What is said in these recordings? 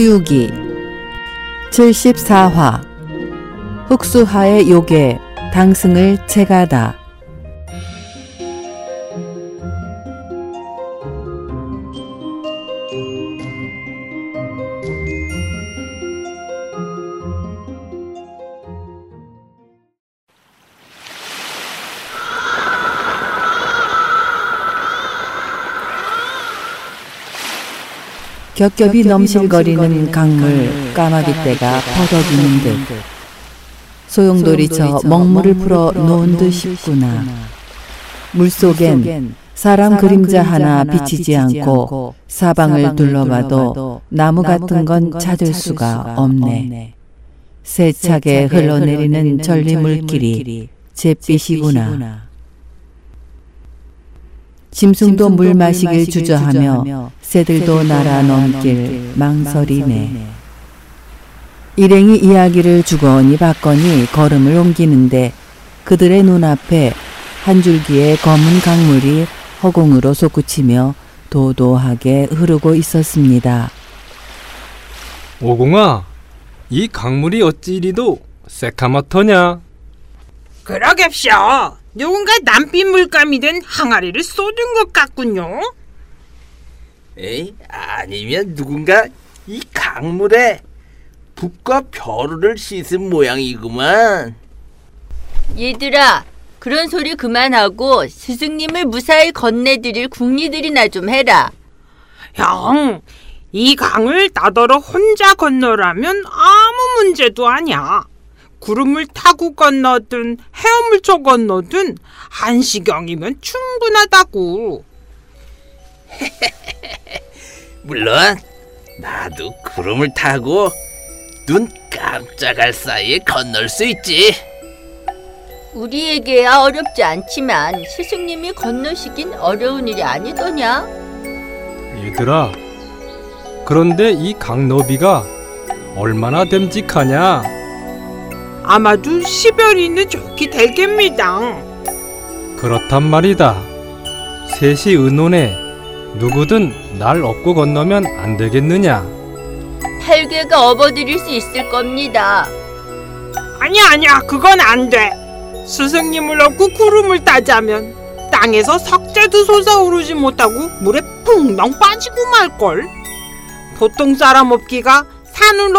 서유기. 74화. 흑수하의 요괴. 당승을 채가다 겹겹이 넘실거리는 강물 까마귀떼가 퍼덕이는 듯 소용돌이쳐 먹물을 풀어 놓은 듯 싶구나. 물속엔 사람 그림자 하나 비치지 않고 사방을 둘러봐도 나무 같은 건 찾을 수가 없네. 세차게 흘러내리는 전리물길이 잿빛이구나. 짐승도 물 마시길 주저하며 새들도 날아 넘길 망설이네. 일행이 이야기를 주거니 받거니 걸음을 옮기는데 그들의 눈앞에 한 줄기의 검은 강물이 허공으로 솟구치며 도도하게 흐르고 있었습니다. 오공아, 이 강물이 어찌 이리도 새카맣더냐? 그러겠쇼. 누군가 남빛 물감이 된 항아리를 쏟은 것 같군요. 에이, 아니면 누군가 이 강물에 북과 벼루를 씻은 모양이구만. 얘들아, 그런 소리 그만하고 스승님을 무사히 건네드릴 궁리들이나 좀 해라. 형, 이 강을 나더러 혼자 건너라면 아무 문제도 아니야. 구름을 타고 건너든 헤엄을 쳐 건너든 한시경이면 충분하다고. 물론 나도 구름을 타고 눈 깜짝할 사이에 건널 수 있지. 우리에게야 어렵지 않지만 스승님이 건너시긴 어려운 일이 아니더냐? 얘들아, 그런데 이 강너비가 얼마나 됨직하냐? 아마도 10여리는 좋게 될겠니다. 그렇단 말이다. 셋이 의논해 누구든 날 업고 건너면 안 되겠느냐? 팔개가 업어드릴 수 있을 겁니다. 아니야, 아니야, 그건 안 돼. 스승님을 얻고 구름을 따자면 땅에서 석재도 솟아오르지 못하고 물에 붕덩 빠지고 말걸. 보통 사람 업기가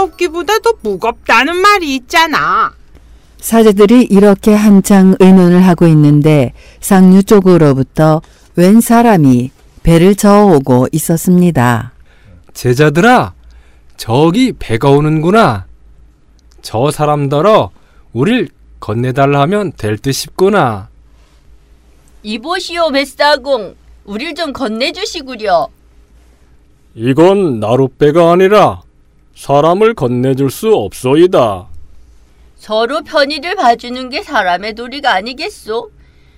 업기보다 더 무겁다는 말이 있잖아. 사제들이 이렇게 한창 의논을 하고 있는데 상류 쪽으로부터 웬 사람이 배를 저어오고 있었습니다. 제자들아, 저기 배가 오는구나. 저 사람더러 우릴 건네달라 하면 될 듯 싶구나. 이보시오 뱃사공, 우릴 좀 건네주시구려. 이건 나룻배가 아니라 사람을 건네줄 수 없소이다. 서로 편의를 봐주는 게 사람의 도리가 아니겠소?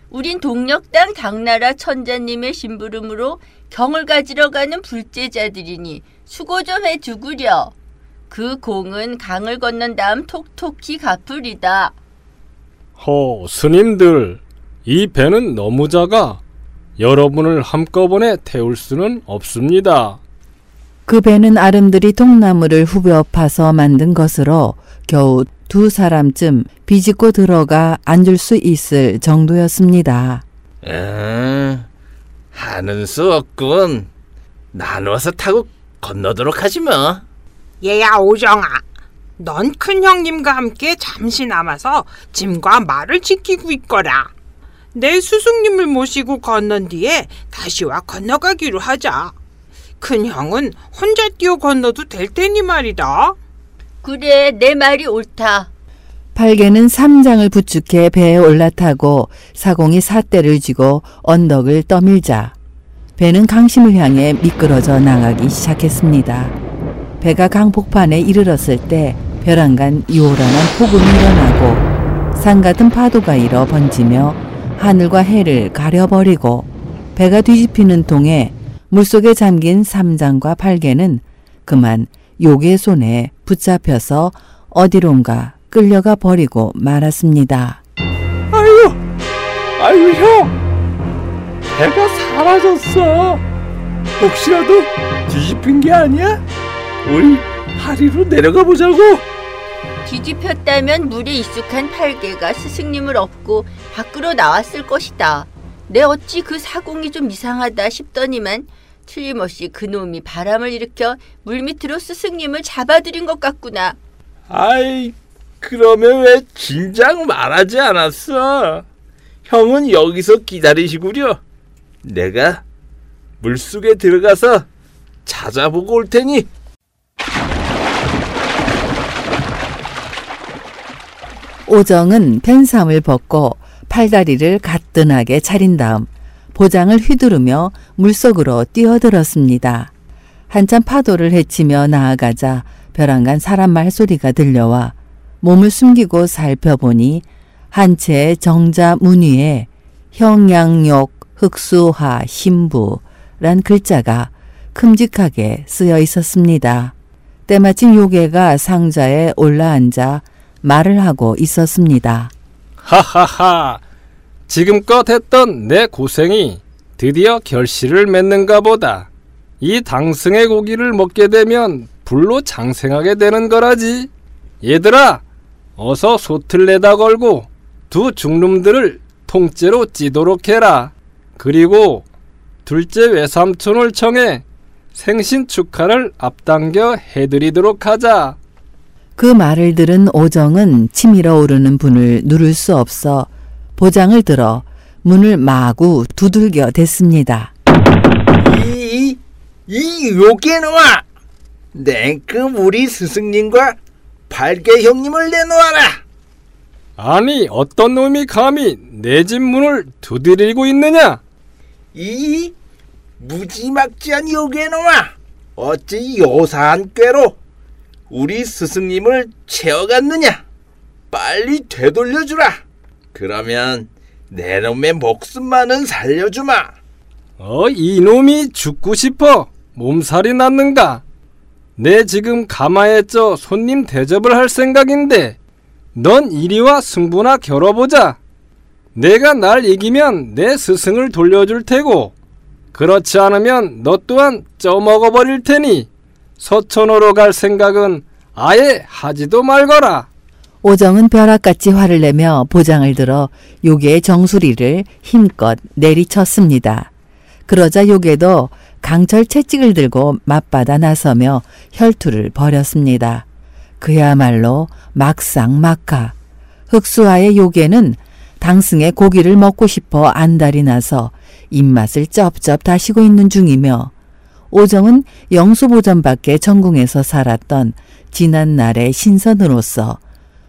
우린 동력당 당나라 천자님의 심부름으로 경을 가지러 가는 불제자들이니 수고 좀 해주구려. 그 공은 강을 건넌 다음 톡톡히 갚으리다. 허, 스님들, 이 배는 너무 작아. 여러분을 한꺼번에 태울 수는 없습니다. 그 배는 아름드리 통나무를 후벼 파서 만든 것으로 겨우 두 사람쯤 비집고 들어가 앉을 수 있을 정도였습니다. 음, 하는 수 없군. 나눠서 타고 건너도록 하지 뭐. 얘야 오정아, 넌 큰 형님과 함께 잠시 남아서 짐과 말을 지키고 있거라. 내 스승님을 모시고 건넌 뒤에 다시 와 건너가기로 하자. 큰 형은 혼자 뛰어 건너도 될 테니 말이다. 그래, 내 말이 옳다. 팔개는 삼장을 부축해 배에 올라타고 사공이 사대를 쥐고 언덕을 떠밀자 배는 강심을 향해 미끄러져 나가기 시작했습니다. 배가 강폭판에 이르렀을 때 벼랑간 요란한 폭음이 일어나고 산 같은 파도가 일어 번지며 하늘과 해를 가려버리고 배가 뒤집히는 통에 물속에 잠긴 삼장과 팔개는 그만 요괴 손에 붙잡혀서 어디론가 끌려가 버리고 말았습니다. 아유, 아유 형, 배가 사라졌어. 혹시라도 뒤집힌 게 아니야? 우리 다리로 내려가 보자고. 뒤집혔다면 물에 익숙한 팔개가 스승님을 업고 밖으로 나왔을 것이다. 내 어찌 그 사공이 좀 이상하다 싶더니만 틀림없이 그놈이 바람을 일으켜 물밑으로 스승님을 잡아들인 것 같구나. 아이, 그러면 왜 진작 말하지 않았어? 형은 여기서 기다리시구려. 내가 물속에 들어가서 찾아보고 올 테니. 오정은 펜삼을 벗고 팔다리를 가뿐하게 차린 다음 보장을 휘두르며 물속으로 뛰어들었습니다. 한참 파도를 헤치며 나아가자 벼랑간 사람 말소리가 들려와 몸을 숨기고 살펴보니 한 채의 정자 문 위에 형양욕 흑수화 신부란 글자가 큼직하게 쓰여 있었습니다. 때마침 요괴가 상자에 올라앉아 말을 하고 있었습니다. 하하하. 지금껏 했던 내 고생이 드디어 결실을 맺는가 보다. 이 당승의 고기를 먹게 되면 불로 장생하게 되는 거라지. 얘들아, 어서 소틀 내다 걸고 두 중놈들을 통째로 찌도록 해라. 그리고 둘째 외삼촌을 청해 생신 축하를 앞당겨 해드리도록 하자. 그 말을 들은 오정은 치밀어 오르는 분을 누를 수 없어 보장을 들어 문을 마구 두들겨 댔습니다. 이, 이 요괴놈아! 냉큼 우리 스승님과 발개 형님을 내놓아라! 아니, 어떤 놈이 감히 내 집 문을 두드리고 있느냐? 이 무지막지한 요괴놈아! 어찌 요사한 꾀로 우리 스승님을 채워갔느냐? 빨리 되돌려주라! 그러면 내 놈의 목숨만은 살려주마! 어, 이놈이 죽고 싶어. 몸살이 났는가? 내 지금 가마에 쪄 손님 대접을 할 생각인데, 넌 이리와 승부나 겨뤄보자. 내가 날 이기면 내 스승을 돌려줄 테고, 그렇지 않으면 너 또한 쪄먹어버릴 테니, 서천으로 갈 생각은 아예 하지도 말거라. 오정은 벼락같이 화를 내며 보장을 들어 요괴의 정수리를 힘껏 내리쳤습니다. 그러자 요괴도 강철 채찍을 들고 맞받아 나서며 혈투를 벌였습니다. 그야말로 막상막하. 흑수화의 요괴는 당승의 고기를 먹고 싶어 안달이 나서 입맛을 쩝쩝 다시고 있는 중이며 오정은 영수보전밖에 전궁에서 살았던 지난날의 신선으로서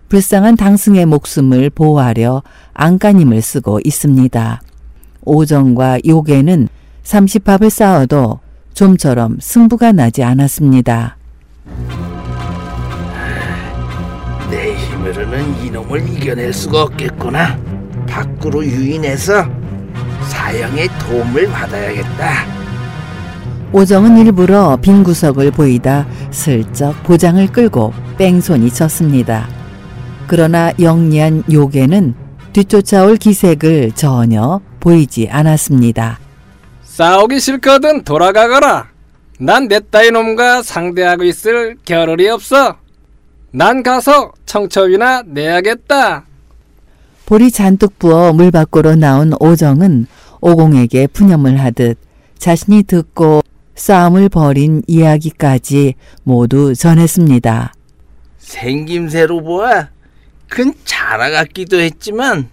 불쌍한 당승의 목숨을 보호하려 안간힘을 쓰고 있습니다. 오정과 요괴는 삼십합을 쌓아도 좀처럼 승부가 나지 않았습니다. 내 힘으로는 이놈을 이겨낼 수가 없겠구나. 밖으로 유인해서 사형의 도움을 받아야겠다. 오정은 일부러 빈 구석을 보이다 슬쩍 보장을 끌고 뺑소니 쳤습니다. 그러나 영리한 요괴는 뒤쫓아올 기색을 전혀 보이지 않았습니다. 싸우기 싫거든 돌아가거라. 난 내 따위 놈과 상대하고 있을 겨를이 없어. 난 가서 청첩이나 내야겠다. 볼이 잔뜩 부어 물 밖으로 나온 오정은 오공에게 푸념을 하듯 자신이 듣고 싸움을 벌인 이야기까지 모두 전했습니다. 생김새로 보아 큰 자라 같기도 했지만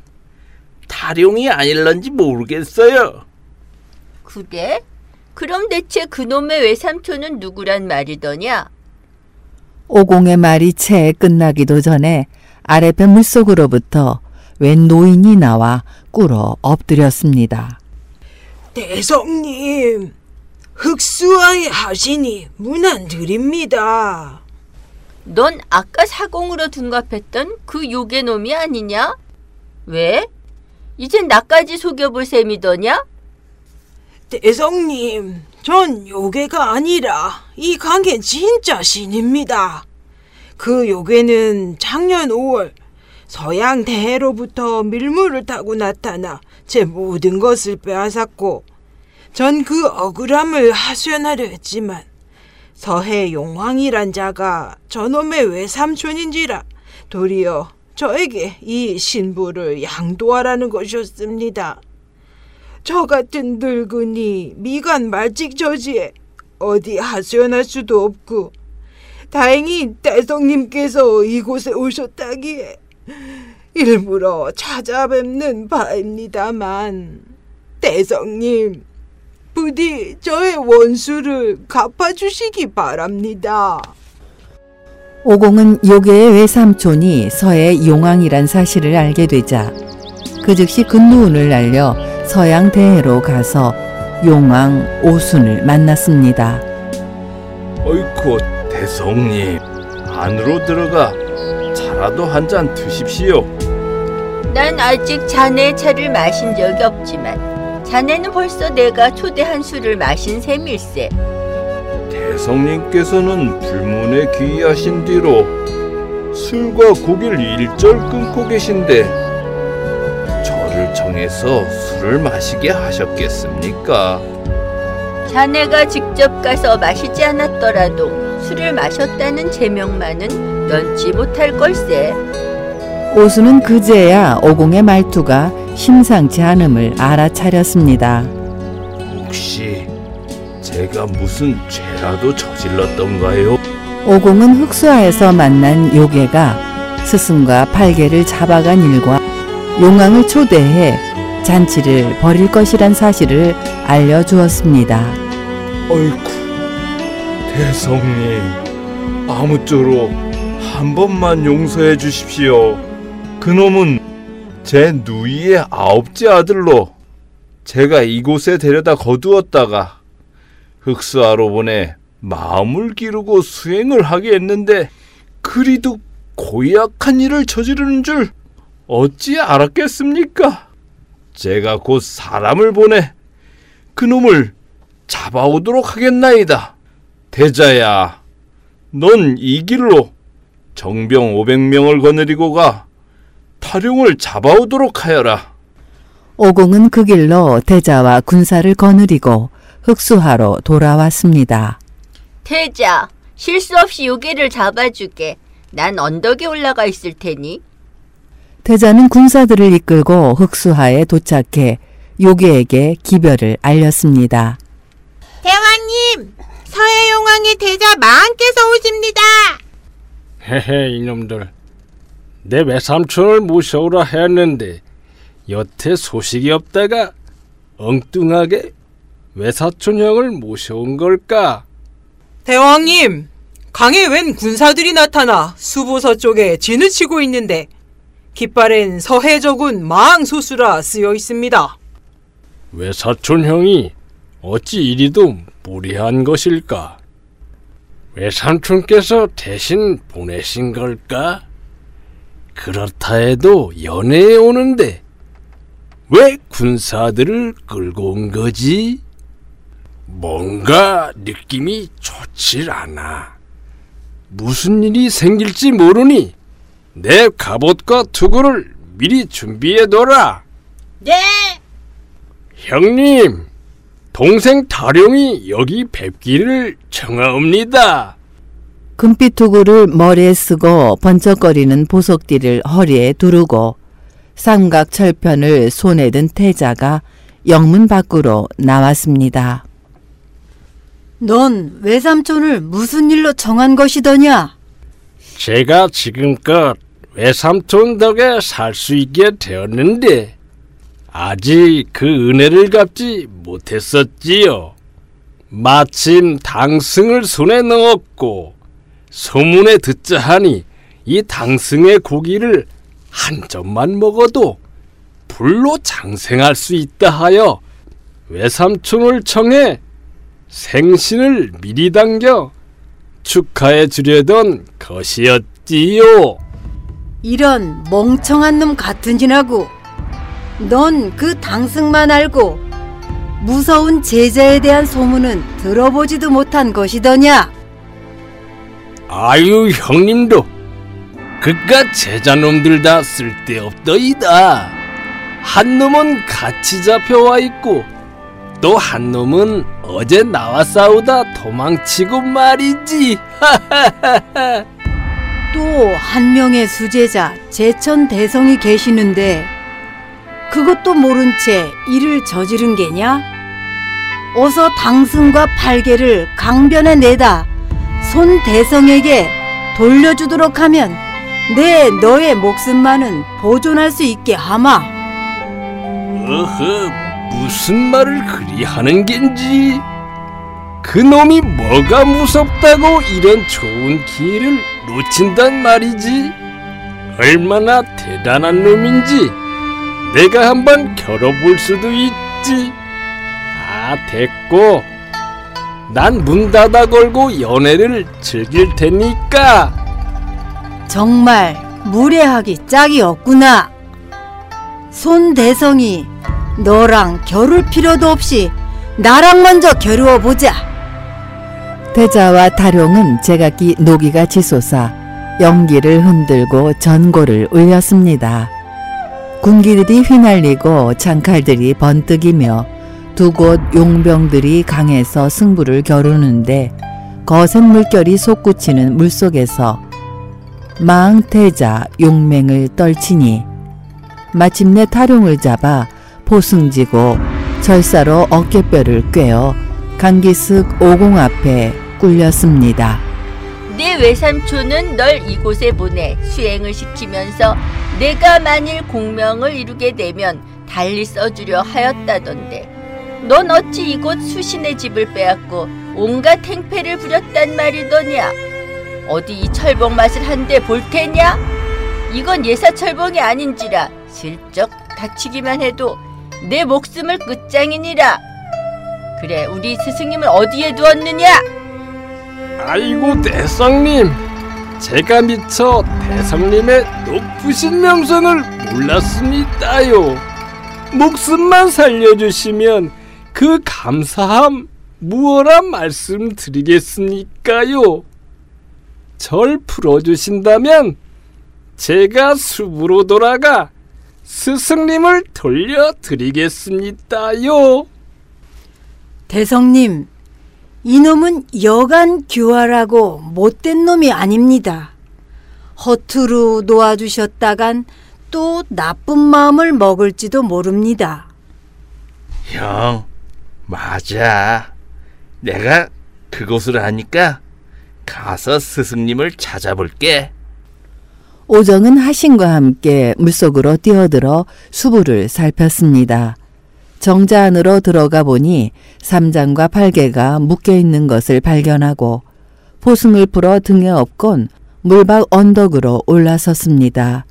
타령이 아닐런지 모르겠어요. 그래? 그럼 대체 그놈의 외삼촌은 누구란 말이더냐? 오공의 말이 채 끝나기도 전에 아래편 물속으로부터 웬 노인이 나와 꿇어 엎드렸습니다. 대성님, 흑수와의 하시니 문안 드립니다. 넌 아까 사공으로 둔갑했던 그 요괴 놈이 아니냐? 왜? 이젠 나까지 속여볼 셈이더냐? 대성님, 전 요괴가 아니라 이 강의 진짜 신입니다. 그 요괴는 작년 5월 서양 대해로부터 밀물을 타고 나타나 제 모든 것을 빼앗았고 전 그 억울함을 하소연하려 했지만 서해 용왕이란 자가 저놈의 외삼촌인지라 도리어 저에게 이 신부를 양도하라는 것이었습니다. 저 같은 늙은이 미간 말찍 저지에 어디 하소연할 수도 없고 다행히 대성님께서 이곳에 오셨다기에 일부러 찾아뵙는 바입니다만 대성님 부디 저의 원수를 갚아주시기 바랍니다. 오공은 요괴의 외삼촌이 서해 용왕이란 사실을 알게 되자 그 즉시 근무운을 날려 서양 대해로 가서 용왕 오순을 만났습니다. 어이쿠 대성님 안으로 들어가 차라도 한 잔 드십시오. 난 아직 자네의 차를 마신 적이 없지만 자네는 벌써 내가 초대한 술을 마신 셈일세. 대성님께서는 불문에 귀의하신 뒤로 술과 고기를 일절 끊고 계신데 저를 정해서 술을 마시게 하셨겠습니까? 자네가 직접 가서 마시지 않았더라도 술을 마셨다는 제명만은 면치 못할 걸세. 오수는 그제야 오공의 말투가 심상치 않음을 알아차렸습니다. 혹시 제가 무슨 죄라도 저질렀던가요? 오공은 흑수하에서 만난 요괴가 스승과 팔개를 잡아간 일과 용왕을 초대해 잔치를 벌일 것이란 사실을 알려주었습니다. 어이쿠 대성님 아무쪼록 한 번만 용서해 주십시오. 그놈은 제 누이의 아홉째 아들로 제가 이곳에 데려다 거두었다가 흑수하러 보내 마음을 기르고 수행을 하게 했는데 그리도 고약한 일을 저지르는 줄 어찌 알았겠습니까? 제가 곧 사람을 보내 그놈을 잡아오도록 하겠나이다. 대자야, 넌 이 길로 정병 500명을 거느리고 가 타룡을 잡아오도록 하여라. 오공은 그 길로 대자와 군사를 거느리고 흑수하로 돌아왔습니다. 태자, 실수 없이 요괴를 잡아주게. 난 언덕에 올라가 있을 테니. 대자는 군사들을 이끌고 흑수하에 도착해 요괴에게 기별을 알렸습니다. 대왕님, 서해용왕의 대자 마왕께서 오십니다. 헤헤 이놈들 내 외삼촌을 모셔오라 했는데 여태 소식이 없다가 엉뚱하게 외사촌 형을 모셔온 걸까? 대왕님, 강에 웬 군사들이 나타나 수보서 쪽에 진을 치고 있는데 깃발엔 서해적군 마왕소수라 쓰여 있습니다. 외사촌 형이 어찌 이리도 무리한 것일까? 외삼촌께서 대신 보내신 걸까? 그렇다 해도 연애에 오는데 왜 군사들을 끌고 온 거지? 뭔가 느낌이 좋질 않아. 무슨 일이 생길지 모르니 내 갑옷과 투구를 미리 준비해 둬라. 네. 형님, 동생 타룡이 여기 뵙기를 청하옵니다. 금빛 투구를 머리에 쓰고 번쩍거리는 보석띠를 허리에 두르고 삼각 철편을 손에 든 태자가 영문 밖으로 나왔습니다. 넌 외삼촌을 무슨 일로 정한 것이더냐? 제가 지금껏 외삼촌 덕에 살 수 있게 되었는데 아직 그 은혜를 갚지 못했었지요. 마침 당승을 손에 넣었고 소문에 듣자 하니 이 당승의 고기를 한 점만 먹어도 불로 장생할 수 있다 하여 외삼촌을 청해 생신을 미리 당겨 축하해 주려던 것이었지요. 이런 멍청한 놈 같은 지나고 넌 그 당승만 알고 무서운 제자에 대한 소문은 들어보지도 못한 것이더냐? 아유 형님도 그깟 제자놈들 다 쓸데없더이다. 한 놈은 같이 잡혀와 있고 또 한 놈은 어제 나와 싸우다 도망치고 말이지. 또 한 명의 수제자 제천 대성이 계시는데 그것도 모른 채 일을 저지른 게냐? 어서 당승과 팔개를 강변에 내다 손 대성에게 돌려주도록 하면 내 너의 목숨만은 보존할 수 있게 하마. 어허, 무슨 말을 그리 하는 겐지? 그 놈이 뭐가 무섭다고 이런 좋은 기회를 놓친단 말이지? 얼마나 대단한 놈인지 내가 한번 겨뤄볼 수도 있지. 아, 됐고. 난 문 닫아 걸고 연애를 즐길 테니까. 정말 무례하기 짝이 없구나. 손 대성이 너랑 겨룰 필요도 없이 나랑 먼저 겨루어 보자. 태자와 타룡은 제각기 노기가 치솟아 연기를 흔들고 전고를 울렸습니다. 군기들이 휘날리고 창칼들이 번뜩이며 두 곳 용병들이 강에서 승부를 겨루는데 거센 물결이 솟구치는 물속에서 망태자 용맹을 떨치니 마침내 타룡을 잡아 포승지고 절사로 어깨뼈를 꿰어 강기슭 오공 앞에 꿀렸습니다. 내 외삼촌은 널 이곳에 보내 수행을 시키면서 내가 만일 공명을 이루게 되면 달리 써주려 하였다던데 넌 어찌 이곳 수신의 집을 빼앗고 온갖 행패를 부렸단 말이더냐? 어디 이 철봉 맛을 한데 볼 테냐? 이건 예사 철봉이 아닌지라 슬쩍 다치기만 해도 내 목숨을 끝장이니라. 그래 우리 스승님을 어디에 두었느냐? 아이고 대성님. 제가 미처 대성님의 높으신 명성을 몰랐습니다요. 목숨만 살려주시면 그 감사함 무엇라 말씀드리겠습니까요 절 풀어주신다면 제가 숲으로 돌아가 스승님을 돌려드리겠습니다요 대성님, 이놈은 여간 교활하고 못된 놈이 아닙니다. 허투루 놓아주셨다간 또 나쁜 마음을 먹을지도 모릅니다. 형, 맞아. 내가 그곳을 하니까 가서 스승님을 찾아볼게. 오정은 하신과 함께 물속으로 뛰어들어 수부를 살폈습니다. 정자 안으로 들어가 보니 삼장과 팔개가 묶여 있는 것을 발견하고 포승을 풀어 등에 업곤 물박 언덕으로 올라섰습니다.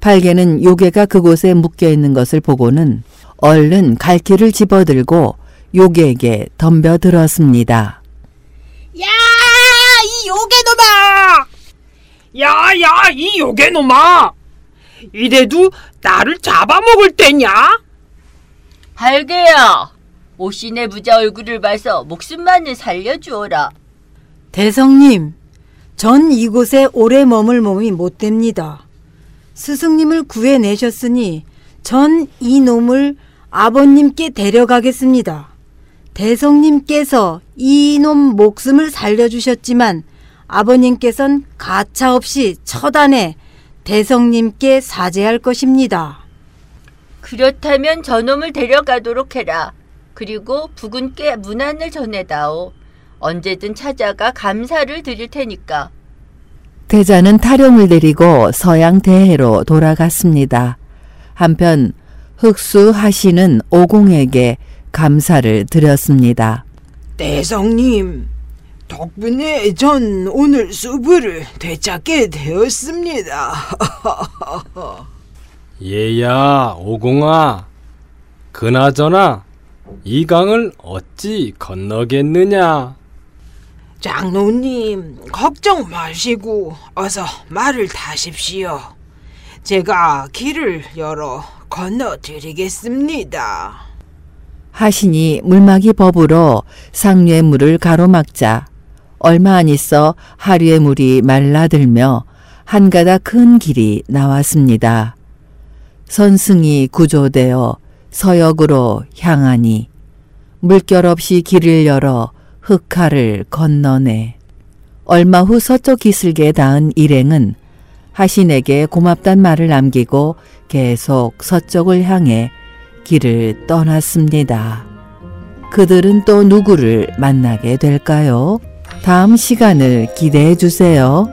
팔개는 요괴가 그곳에 묶여 있는 것을 보고는 얼른 갈퀴를 집어들고 요괴에게 덤벼들었습니다. 야, 이 요괴놈아! 야, 야, 이 요괴놈아! 이래도 나를 잡아먹을 때냐? 발개야 오신의 부자 얼굴을 봐서 목숨만을 살려주어라 대성님, 전 이곳에 오래 머물 몸이 못 됩니다. 스승님을 구해내셨으니 전 이 놈을 아버님께 데려가겠습니다. 대성님께서 이놈 목숨을 살려주셨지만 아버님께선 가차없이 처단해 대성님께 사죄할 것입니다. 그렇다면 저놈을 데려가도록 해라 그리고 부군께 문안을 전해다오 언제든 찾아가 감사를 드릴 테니까 태자는 타령을 데리고 서양 대해로 돌아갔습니다. 한편 흑수 하시는 오공에게 감사를 드렸습니다. 대성님, 덕분에 전 오늘 수부를 되찾게 되었습니다. 얘야 오공아 그나저나 이 강을 어찌 건너겠느냐 장로님, 걱정 마시고 어서 말을 타십시오. 제가 길을 열어 건너드리겠습니다. 하신이 물막이 법으로 상류의 물을 가로막자 얼마 안 있어 하류의 물이 말라들며 한 가닥 큰 길이 나왔습니다. 선승이 구조되어 서역으로 향하니 물결 없이 길을 열어 흑하를 건너네. 얼마 후 서쪽 기슭에 닿은 일행은 하신에게 고맙단 말을 남기고 계속 서쪽을 향해 길을 떠났습니다. 그들은 또 누구를 만나게 될까요? 다음 시간을 기대해 주세요.